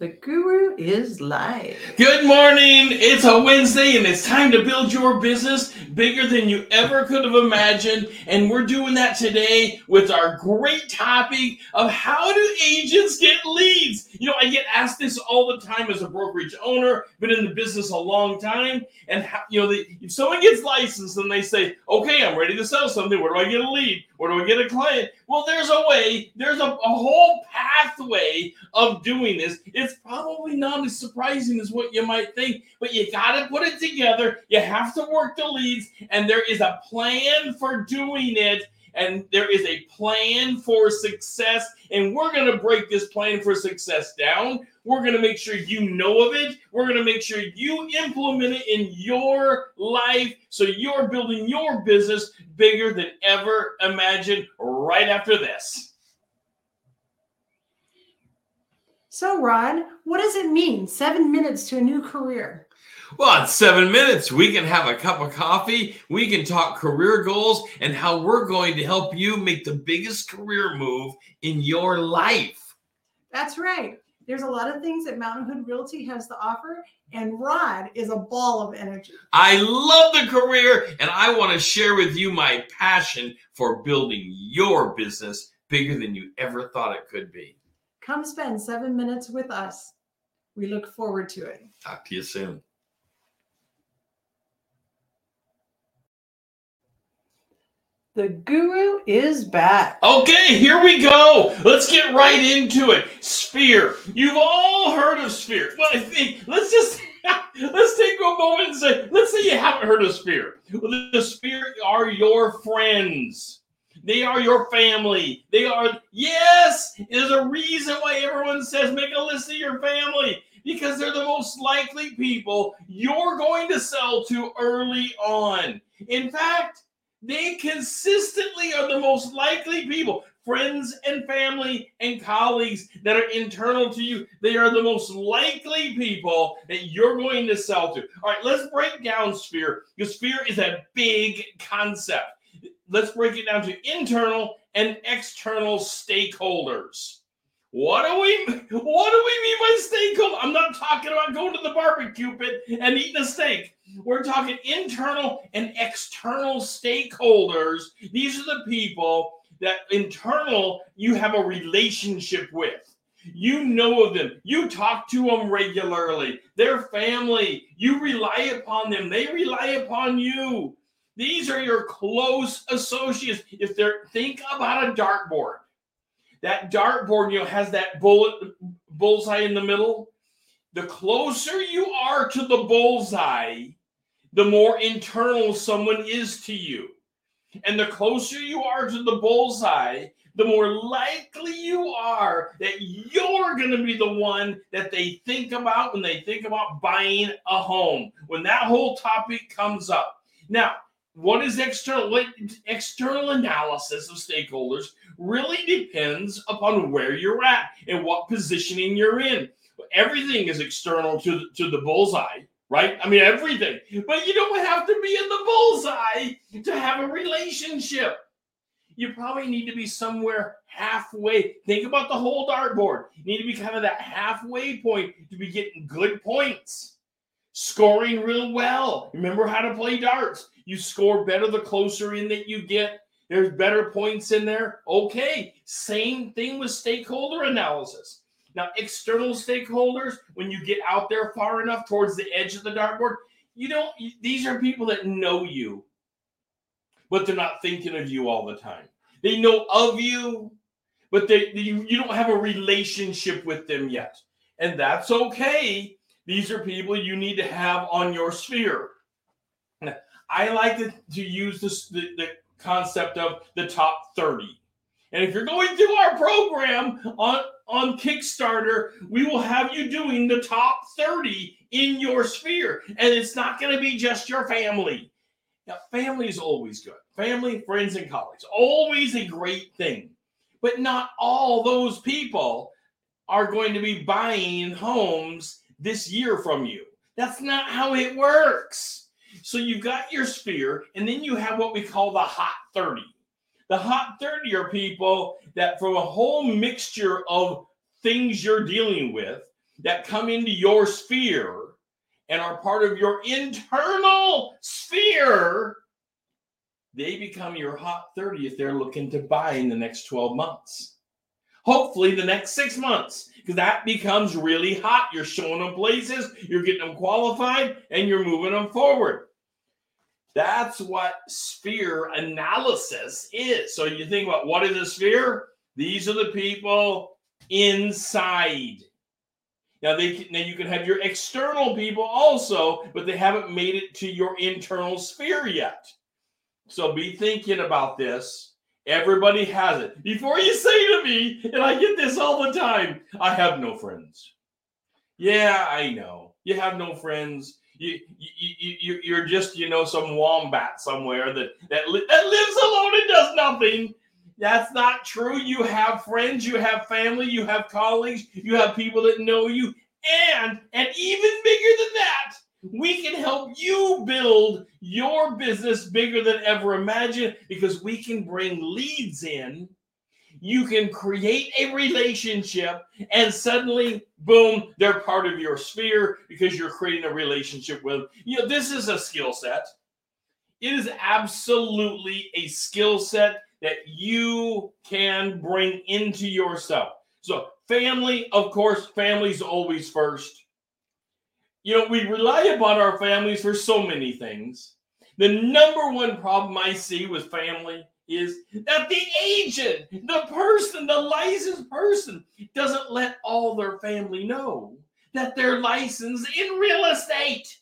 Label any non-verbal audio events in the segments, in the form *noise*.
The guru is live. Good morning. It's a Wednesday and it's time to build your business bigger than you ever could have imagined. And we're doing that today with our great topic of how do agents get leads? You know, I get asked this all the time as a brokerage owner, been in the business a long time. And, how, you know, the, if someone gets licensed and they say, okay, I'm ready to sell something, where do I get a lead? Where do I get a client? Well, there's a way, there's a, a whole pathway of doing this. It's probably not as surprising as what you might think, but you got to put it together. You have to work the leads, and there is a plan for doing it and there is a plan for success. And we're going to break this plan for success down. We're going to make sure you know of it. We're going to make sure you implement it in your life so you're building your business bigger than ever imagined right after this. So, Rod, what does it mean? Seven minutes to a new career. Well, in seven minutes, we can have a cup of coffee. We can talk career goals and how we're going to help you make the biggest career move in your life. That's right. There's a lot of things that Mountain Hood Realty has to offer, and Rod is a ball of energy. I love the career, and I want to share with you my passion for building your business bigger than you ever thought it could be. Come spend seven minutes with us. We look forward to it. Talk to you soon. The guru is back. Okay, here we go. Let's get right into it. Sphere. You've all heard of Sphere. Well, I think let's just *laughs* let's take a moment and say, let's say you haven't heard of Sphere. Well, the Sphere are your friends. They are your family. They are, yes, there's a reason why everyone says make a list of your family because they're the most likely people you're going to sell to early on. In fact, they consistently are the most likely people, friends and family and colleagues that are internal to you. They are the most likely people that you're going to sell to. All right, let's break down Sphere because Sphere is a big concept. Let's break it down to internal and external stakeholders. What do we what do we mean by stakeholder? I'm not talking about going to the barbecue pit and eating a steak. We're talking internal and external stakeholders. These are the people that internal you have a relationship with. You know of them. You talk to them regularly. Their family. You rely upon them. They rely upon you. These are your close associates. If they're think about a dartboard. That dartboard, you know, has that bullet bullseye in the middle. The closer you are to the bullseye, the more internal someone is to you. And the closer you are to the bullseye, the more likely you are that you're going to be the one that they think about when they think about buying a home, when that whole topic comes up. Now, what is external external analysis of stakeholders really depends upon where you're at and what positioning you're in everything is external to, to the bullseye right? I mean, everything. But you don't have to be in the bullseye to have a relationship. You probably need to be somewhere halfway. Think about the whole dartboard. You need to be kind of that halfway point to be getting good points, scoring real well. Remember how to play darts. You score better the closer in that you get. There's better points in there. Okay. Same thing with stakeholder analysis. Now, external stakeholders, when you get out there far enough towards the edge of the dartboard, you don't, these are people that know you, but they're not thinking of you all the time. They know of you, but they, you, you don't have a relationship with them yet. And that's okay. These are people you need to have on your sphere. I like to, to use this, the, the concept of the top 30. And if you're going through our program on, on Kickstarter, we will have you doing the top 30 in your sphere. And it's not going to be just your family. Now, family is always good. Family, friends, and colleagues, always a great thing. But not all those people are going to be buying homes this year from you. That's not how it works. So you've got your sphere, and then you have what we call the hot 30. The hot 30 are people that, from a whole mixture of things you're dealing with, that come into your sphere and are part of your internal sphere, they become your hot 30 if they're looking to buy in the next 12 months. Hopefully, the next six months, because that becomes really hot. You're showing them places, you're getting them qualified, and you're moving them forward. That's what sphere analysis is. So you think about what is a sphere? These are the people inside. Now they now you can have your external people also, but they haven't made it to your internal sphere yet. So be thinking about this. Everybody has it. Before you say to me, and I get this all the time, I have no friends. Yeah, I know. You have no friends. You, you, you, you're just, you know, some wombat somewhere that, that, li- that lives alone and does nothing. That's not true. You have friends, you have family, you have colleagues, you have people that know you. And, and even bigger than that, we can help you build your business bigger than ever imagined because we can bring leads in. You can create a relationship, and suddenly, boom, they're part of your sphere because you're creating a relationship with. You know, this is a skill set. It is absolutely a skill set that you can bring into yourself. So, family, of course, family's always first. You know, we rely upon our families for so many things. The number one problem I see with family is that the agent, the person, the licensed person, doesn't let all their family know that they're licensed in real estate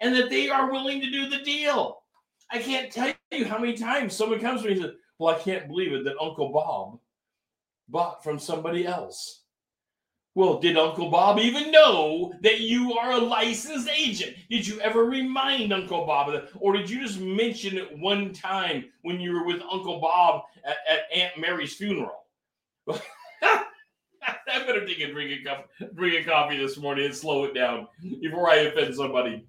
and that they are willing to do the deal. I can't tell you how many times someone comes to me and says, Well, I can't believe it that Uncle Bob bought from somebody else. Well, did Uncle Bob even know that you are a licensed agent? Did you ever remind Uncle Bob of that? Or did you just mention it one time when you were with Uncle Bob at, at Aunt Mary's funeral? *laughs* I better take a drink a cup, drink a coffee this morning and slow it down before I offend somebody.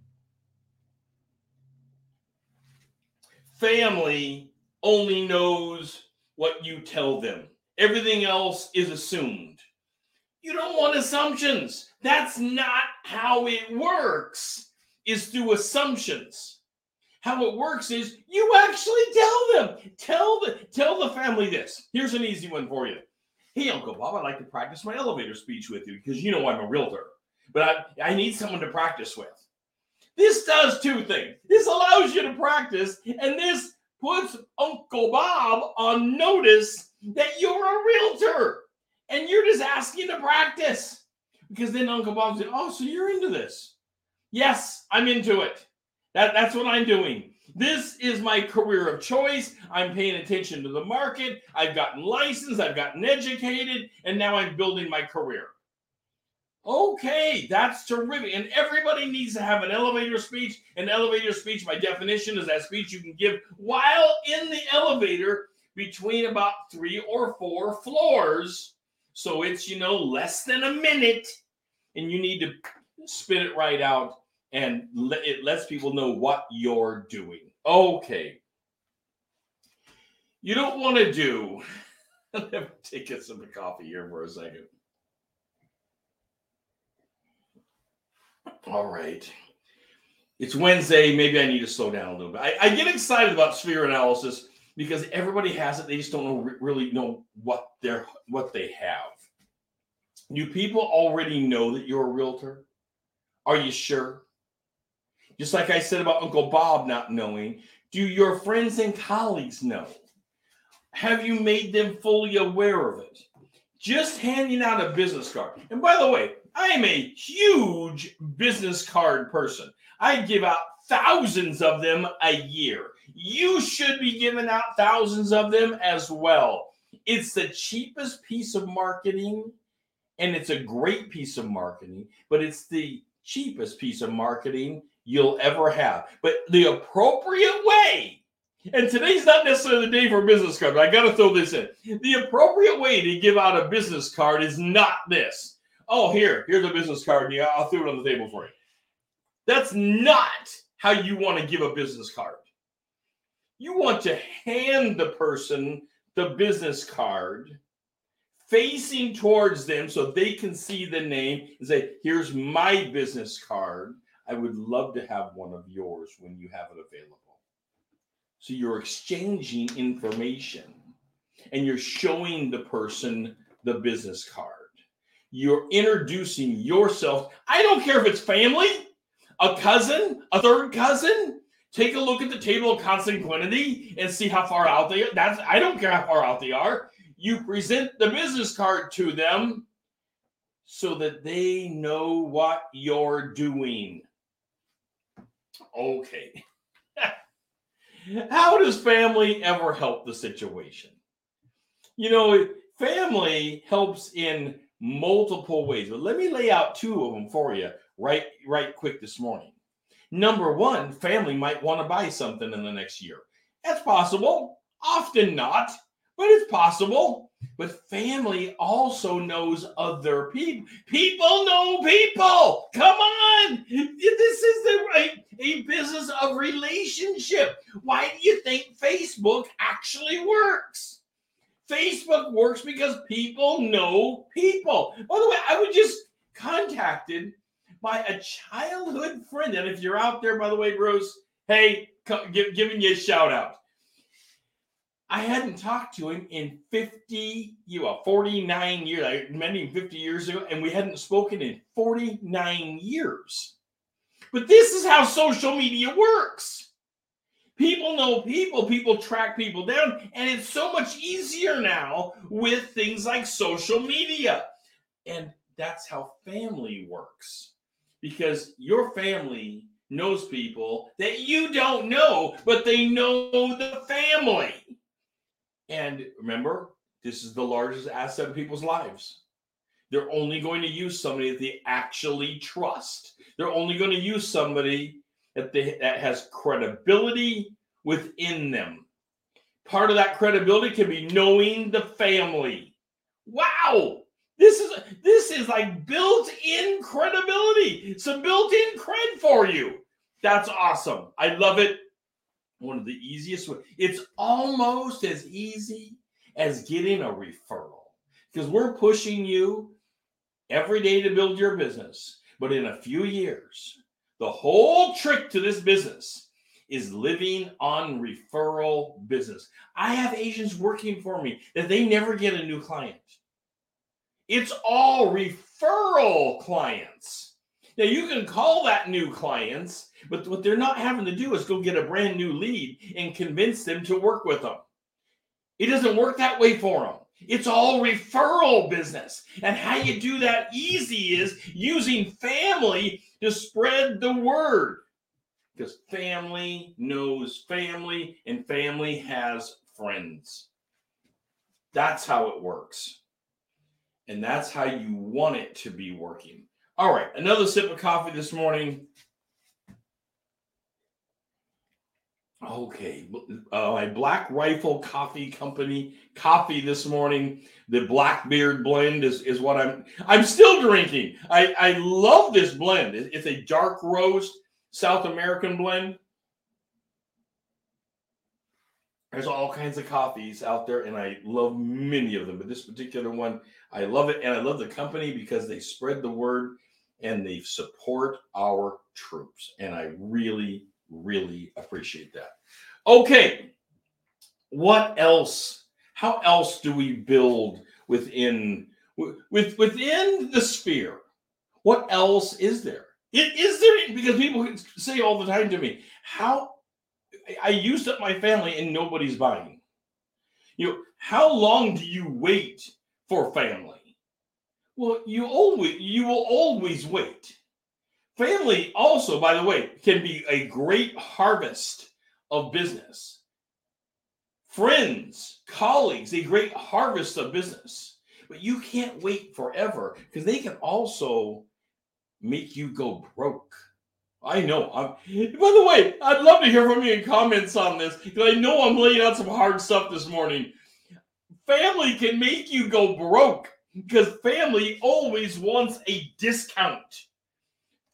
Family only knows what you tell them. Everything else is assumed. You don't want assumptions. That's not how it works, is through assumptions. How it works is you actually tell them. Tell the tell the family this. Here's an easy one for you. Hey, Uncle Bob, I'd like to practice my elevator speech with you because you know I'm a realtor, but I, I need someone to practice with. This does two things. This allows you to practice, and this puts Uncle Bob on notice that you're a realtor and you're just asking to practice. Because then Uncle Bob said, Oh, so you're into this. Yes, I'm into it. That, that's what I'm doing. This is my career of choice. I'm paying attention to the market. I've gotten licensed, I've gotten educated, and now I'm building my career. Okay, that's terrific. And everybody needs to have an elevator speech. An elevator speech, by definition, is that speech you can give while in the elevator between about three or four floors. So it's, you know, less than a minute, and you need to spit it right out and let, it lets people know what you're doing. Okay. You don't want to do. *laughs* Take a sip of coffee here for a second. All right. It's Wednesday. Maybe I need to slow down a little bit. I, I get excited about sphere analysis because everybody has it. They just don't know really know what they're what they have. Do people already know that you're a realtor? Are you sure? Just like I said about Uncle Bob not knowing, do your friends and colleagues know? Have you made them fully aware of it? Just handing out a business card. And by the way, I am a huge business card person. I give out thousands of them a year. You should be giving out thousands of them as well. It's the cheapest piece of marketing, and it's a great piece of marketing, but it's the cheapest piece of marketing you'll ever have. But the appropriate way, and today's not necessarily the day for a business card, but I got to throw this in. The appropriate way to give out a business card is not this. Oh, here, here's a business card. Yeah, I'll throw it on the table for you. That's not how you want to give a business card. You want to hand the person the business card facing towards them so they can see the name and say, Here's my business card. I would love to have one of yours when you have it available. So you're exchanging information and you're showing the person the business card. You're introducing yourself. I don't care if it's family, a cousin, a third cousin. Take a look at the table of consanguinity and see how far out they are. That's I don't care how far out they are. You present the business card to them so that they know what you're doing. Okay. *laughs* How does family ever help the situation? You know, family helps in multiple ways, but let me lay out two of them for you right right quick this morning. Number 1, family might want to buy something in the next year. That's possible, often not, but it's possible. But family also knows other people. People know people. Come on. This is the right a business of relationship. Why do you think Facebook actually works? Facebook works because people know people. By the way, I was just contacted by a childhood friend. And if you're out there, by the way, Bruce, hey, give, giving you a shout out. I hadn't talked to him in 50, you know, 49 years. I met him 50 years ago, and we hadn't spoken in 49 years. But this is how social media works. People know people, people track people down, and it's so much easier now with things like social media. And that's how family works because your family knows people that you don't know, but they know the family. And remember, this is the largest asset of people's lives. They're only going to use somebody that they actually trust. They're only going to use somebody that they that has credibility within them. Part of that credibility can be knowing the family. Wow. This is like built-in credibility. Some built-in cred for you. That's awesome. I love it one of the easiest ways. It's almost as easy as getting a referral because we're pushing you every day to build your business. But in a few years, the whole trick to this business is living on referral business. I have agents working for me that they never get a new client. It's all referral clients. Now you can call that new clients, but what they're not having to do is go get a brand new lead and convince them to work with them. It doesn't work that way for them. It's all referral business. And how you do that easy is using family to spread the word. Because family knows family and family has friends. That's how it works. And that's how you want it to be working. All right, another sip of coffee this morning. Okay, uh, my Black Rifle Coffee Company coffee this morning. The Blackbeard blend is, is what I'm I'm still drinking. I, I love this blend. It's a dark roast South American blend. There's all kinds of coffees out there, and I love many of them. But this particular one, I love it, and I love the company because they spread the word and they support our troops. And I really, really appreciate that. Okay. What else? How else do we build within with within the sphere? What else is there? It, is there because people say all the time to me, how I used up my family and nobody's buying. You know, how long do you wait for family? Well, you always you will always wait. Family also, by the way, can be a great harvest of business. Friends, colleagues, a great harvest of business. But you can't wait forever because they can also make you go broke. I know. I'm, by the way, I'd love to hear from you in comments on this because I know I'm laying out some hard stuff this morning. Family can make you go broke because family always wants a discount.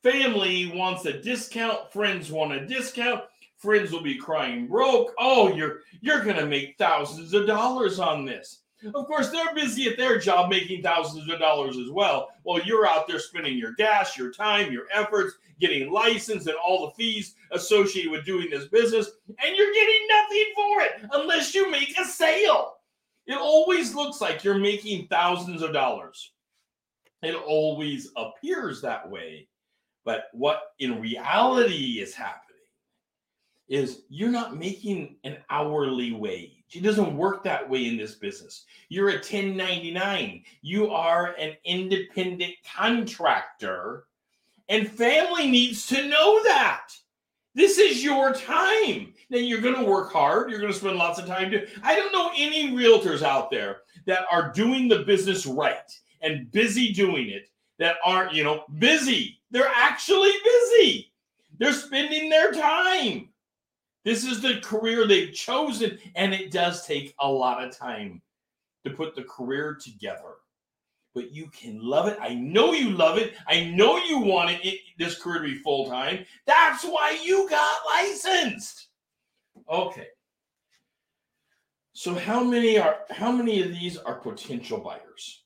Family wants a discount, friends want a discount. Friends will be crying broke. Oh, you're you're going to make thousands of dollars on this. Of course, they're busy at their job making thousands of dollars as well, while you're out there spending your gas, your time, your efforts, getting licensed, and all the fees associated with doing this business, and you're getting nothing for it unless you make a sale. It always looks like you're making thousands of dollars. It always appears that way. But what in reality is happening is you're not making an hourly wage. It doesn't work that way in this business. You're a 1099. You are an independent contractor, and family needs to know that. This is your time. Then you're going to work hard. You're going to spend lots of time. Do- I don't know any realtors out there that are doing the business right and busy doing it that aren't, you know, busy. They're actually busy. They're spending their time. This is the career they've chosen, and it does take a lot of time to put the career together. But you can love it. I know you love it. I know you want it, it this career to be full time. That's why you got licensed. Okay. So how many are how many of these are potential buyers?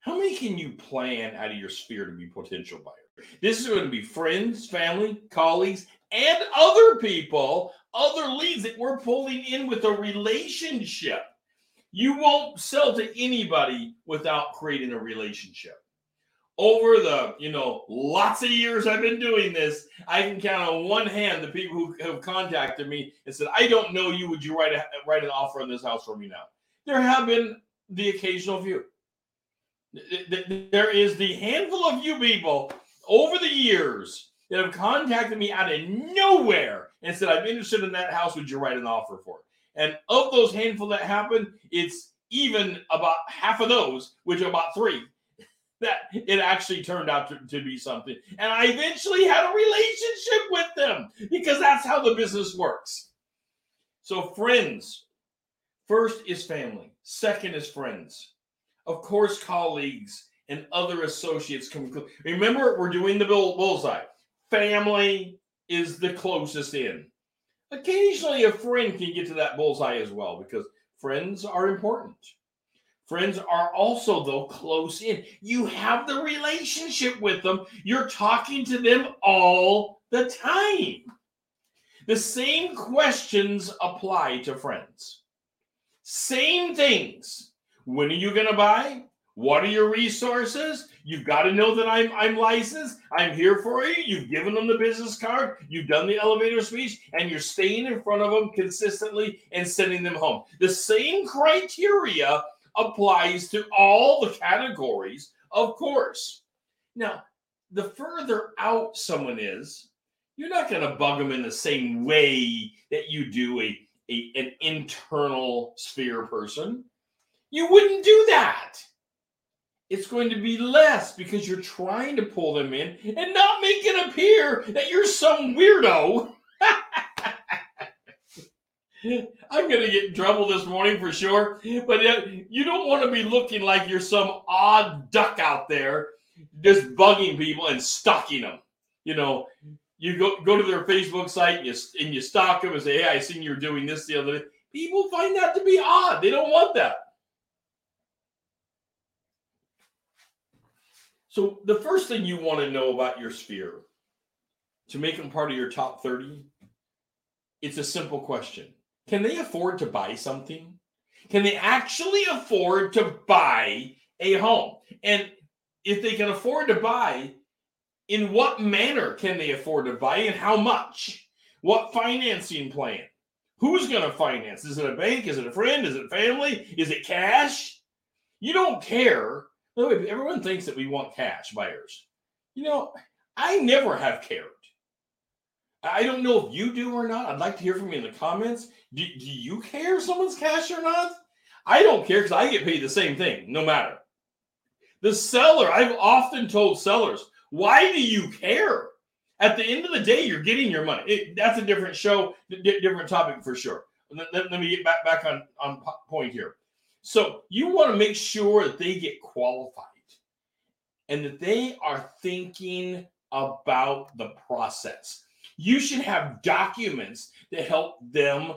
How many can you plan out of your sphere to be potential buyers? This is going to be friends, family, colleagues, and other people, other leads that we're pulling in with a relationship. You won't sell to anybody without creating a relationship. Over the, you know, lots of years I've been doing this, I can count on one hand the people who have contacted me and said, "I don't know you. Would you write a write an offer on this house for me now?" There have been the occasional few. There is the handful of you people over the years that have contacted me out of nowhere and said, I'm interested in that house. Would you write an offer for it? And of those handful that happened, it's even about half of those, which are about three, that it actually turned out to, to be something. And I eventually had a relationship with them because that's how the business works. So, friends, first is family, second is friends. Of course, colleagues and other associates come. Remember, we're doing the bullseye. Family is the closest in. Occasionally, a friend can get to that bullseye as well because friends are important. Friends are also, though, close in. You have the relationship with them, you're talking to them all the time. The same questions apply to friends. Same things. When are you going to buy? What are your resources? You've got to know that I'm I'm licensed. I'm here for you. You've given them the business card. You've done the elevator speech, and you're staying in front of them consistently and sending them home. The same criteria applies to all the categories, of course. Now, the further out someone is, you're not going to bug them in the same way that you do a, a an internal sphere person. You wouldn't do that it's going to be less because you're trying to pull them in and not make it appear that you're some weirdo. I'm going to get in trouble this morning for sure, but you don't want to be looking like you're some odd duck out there just bugging people and stalking them. You know, you go go to their Facebook site and you, and you stalk them and say, "Hey, I seen you're doing this the other day." People find that to be odd. They don't want that. So the first thing you want to know about your sphere to make them part of your top 30, it's a simple question. Can they afford to buy something? Can they actually afford to buy a home? And if they can afford to buy, in what manner can they afford to buy and how much? What financing plan? Who's going to finance? Is it a bank? Is it a friend? Is it family? Is it cash? You don't care everyone thinks that we want cash buyers. You know, I never have cared. I don't know if you do or not. I'd like to hear from you in the comments. Do, do you care if someone's cash or not? I don't care because I get paid the same thing, no matter. The seller, I've often told sellers, why do you care? At the end of the day, you're getting your money. It, that's a different show, different topic for sure. Let, let, let me get back back on, on point here. So you want to make sure that they get qualified and that they are thinking about the process. You should have documents to help them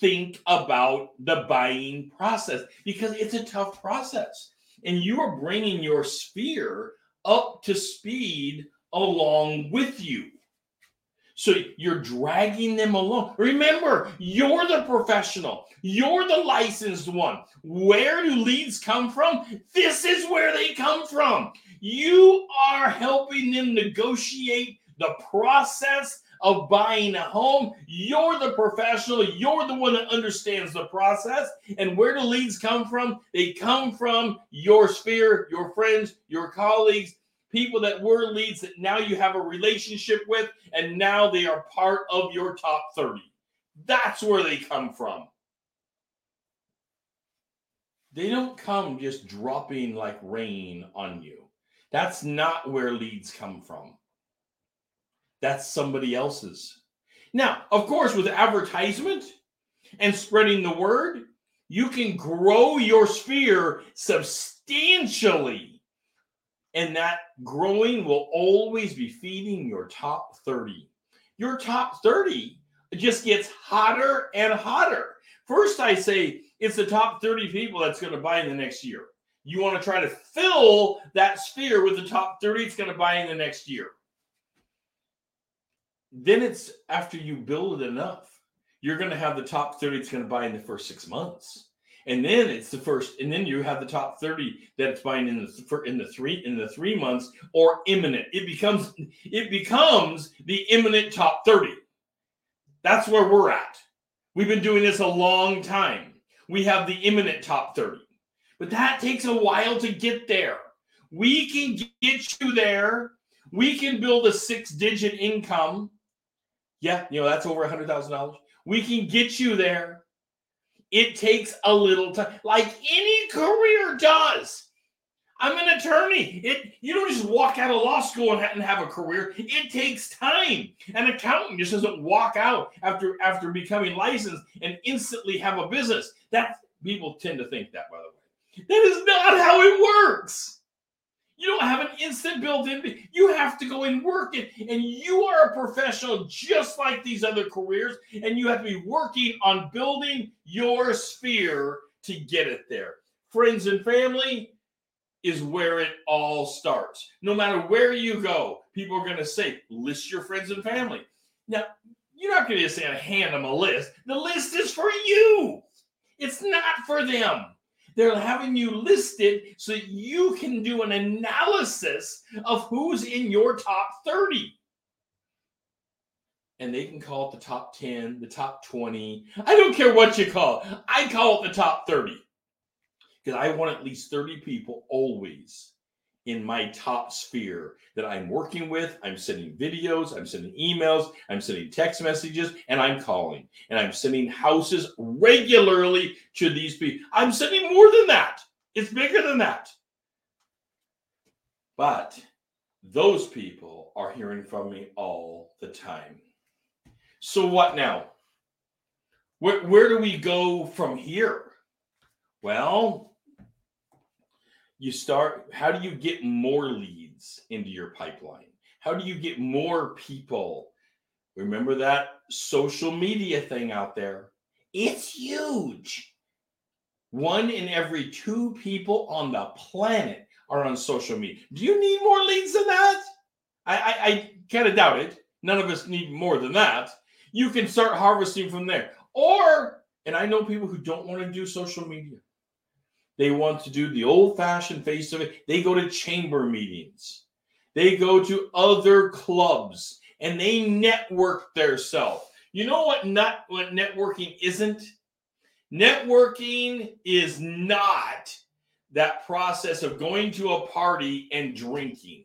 think about the buying process because it's a tough process. And you are bringing your sphere up to speed along with you. So you're dragging them along. Remember, you're the professional, you're the licensed one. Where do leads come from? This is where they come from. You are helping them negotiate the process of buying a home. You're the professional, you're the one that understands the process. And where do leads come from? They come from your sphere, your friends, your colleagues, people that were leads that now you have a relationship with, and now they are part of your top 30. That's where they come from. They don't come just dropping like rain on you. That's not where leads come from. That's somebody else's. Now, of course, with advertisement and spreading the word, you can grow your sphere substantially. And that growing will always be feeding your top 30. Your top 30 just gets hotter and hotter. First, I say it's the top 30 people that's going to buy in the next year. You want to try to fill that sphere with the top 30 it's going to buy in the next year. Then it's after you build it enough, you're going to have the top 30 it's going to buy in the first six months. And then it's the first, and then you have the top 30 that's buying in the in the three in the three months or imminent. It becomes it becomes the imminent top 30. That's where we're at. We've been doing this a long time. We have the imminent top 30. But that takes a while to get there. We can get you there. We can build a six digit income. Yeah, you know, that's over a $100,000. We can get you there. It takes a little time, like any career does. I'm an attorney. It you don't just walk out of law school and, and have a career. It takes time. An accountant just doesn't walk out after after becoming licensed and instantly have a business. That people tend to think that, by the way. That is not how it works. You don't have an instant built in. You have to go and work it. And you are a professional just like these other careers. And you have to be working on building your sphere to get it there. Friends and family is where it all starts. No matter where you go, people are going to say, list your friends and family. Now, you're not going to just hand them a list. The list is for you, it's not for them. They're having you listed so you can do an analysis of who's in your top 30. And they can call it the top 10, the top 20. I don't care what you call it. I call it the top 30. Because I want at least 30 people always in my top sphere that I'm working with. I'm sending videos, I'm sending emails, I'm sending text messages, and I'm calling. And I'm sending houses regularly to these people. I'm sending more than that. It's bigger than that. But those people are hearing from me all the time. So, what now? Where, where do we go from here? Well, you start how do you get more leads into your pipeline? How do you get more people? Remember that social media thing out there? It's huge. One in every two people on the planet are on social media. Do you need more leads than that? I i, I kind of doubt it. None of us need more than that. You can start harvesting from there. Or and i know people who don't want to do social media they want to do the old fashioned face of it. They go to chamber meetings. They go to other clubs and they network their self. You know what not what networking isn't? Networking is not that process of going to a party and drinking.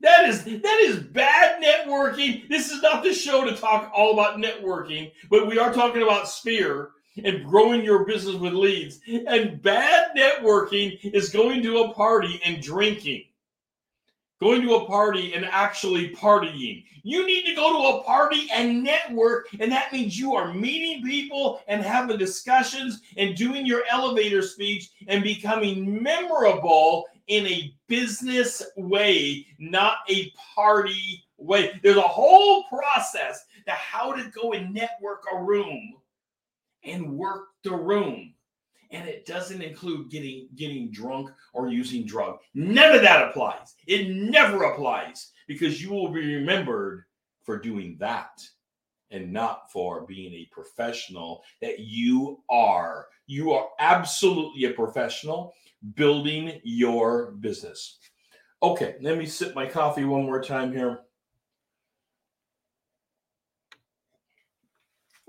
That is that is bad networking. This is not the show to talk all about networking, but we are talking about sphere and growing your business with leads. And bad networking is going to a party and drinking. Going to a party and actually partying. You need to go to a party and network, and that means you are meeting people and having discussions and doing your elevator speech and becoming memorable in a business way, not a party way. There's a whole process to how to go and network a room and work the room. And it doesn't include getting getting drunk or using drug. None of that applies. It never applies because you will be remembered for doing that and not for being a professional that you are. You are absolutely a professional building your business. Okay, let me sip my coffee one more time here.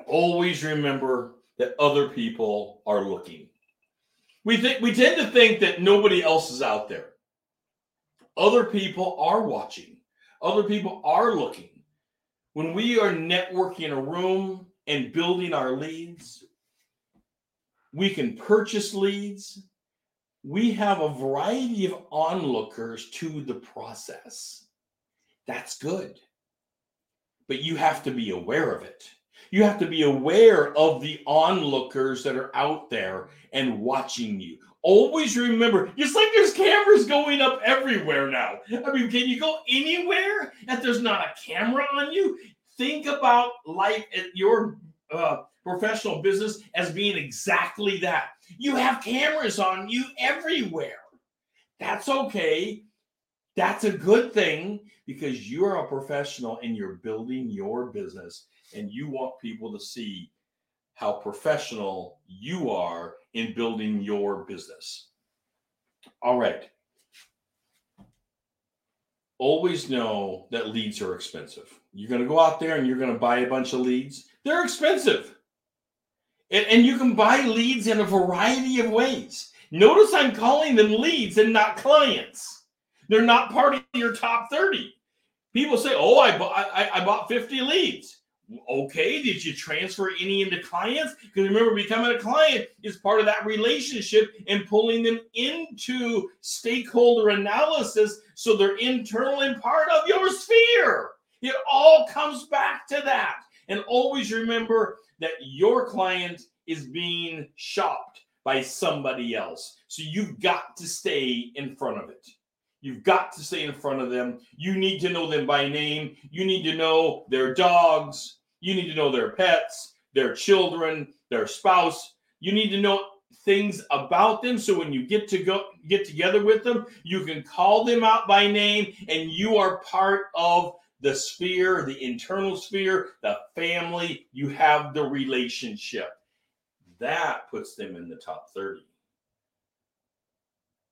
Always remember that other people are looking. We think we tend to think that nobody else is out there. Other people are watching. Other people are looking. When we are networking a room and building our leads, we can purchase leads. We have a variety of onlookers to the process. That's good. But you have to be aware of it. You have to be aware of the onlookers that are out there and watching you. Always remember, it's like there's cameras going up everywhere now. I mean, can you go anywhere that there's not a camera on you? Think about life at your uh, professional business as being exactly that. You have cameras on you everywhere. That's okay. That's a good thing because you're a professional and you're building your business and you want people to see how professional you are in building your business. All right. Always know that leads are expensive. You're going to go out there and you're going to buy a bunch of leads. They're expensive. And, and you can buy leads in a variety of ways. Notice I'm calling them leads and not clients. They're not part of your top 30. People say, "Oh, I bought I, I bought 50 leads." Okay, did you transfer any into clients? Because remember, becoming a client is part of that relationship and pulling them into stakeholder analysis so they're internal and part of your sphere. It all comes back to that. And always remember that your client is being shopped by somebody else. So you've got to stay in front of it. You've got to stay in front of them. You need to know them by name. You need to know their dogs. You need to know their pets, their children, their spouse. You need to know things about them so when you get to go get together with them, you can call them out by name and you are part of the sphere, the internal sphere, the family. You have the relationship. That puts them in the top 30.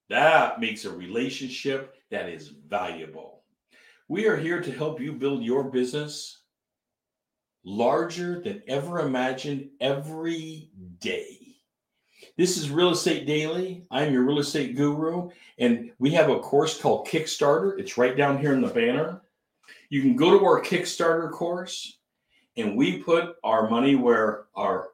That makes a relationship that is valuable. We are here to help you build your business larger than ever imagined every day. This is Real Estate Daily. I'm your real estate guru, and we have a course called Kickstarter. It's right down here in the banner. You can go to our Kickstarter course, and we put our money where our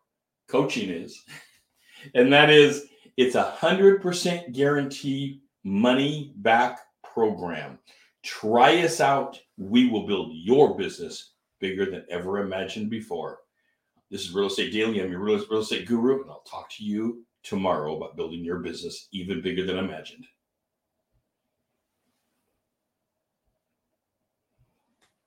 coaching is, *laughs* and that is it's a hundred percent guarantee money back program. Try us out. We will build your business bigger than ever imagined before. This is Real Estate Daily. I'm your real, estate guru, and I'll talk to you tomorrow about building your business even bigger than imagined.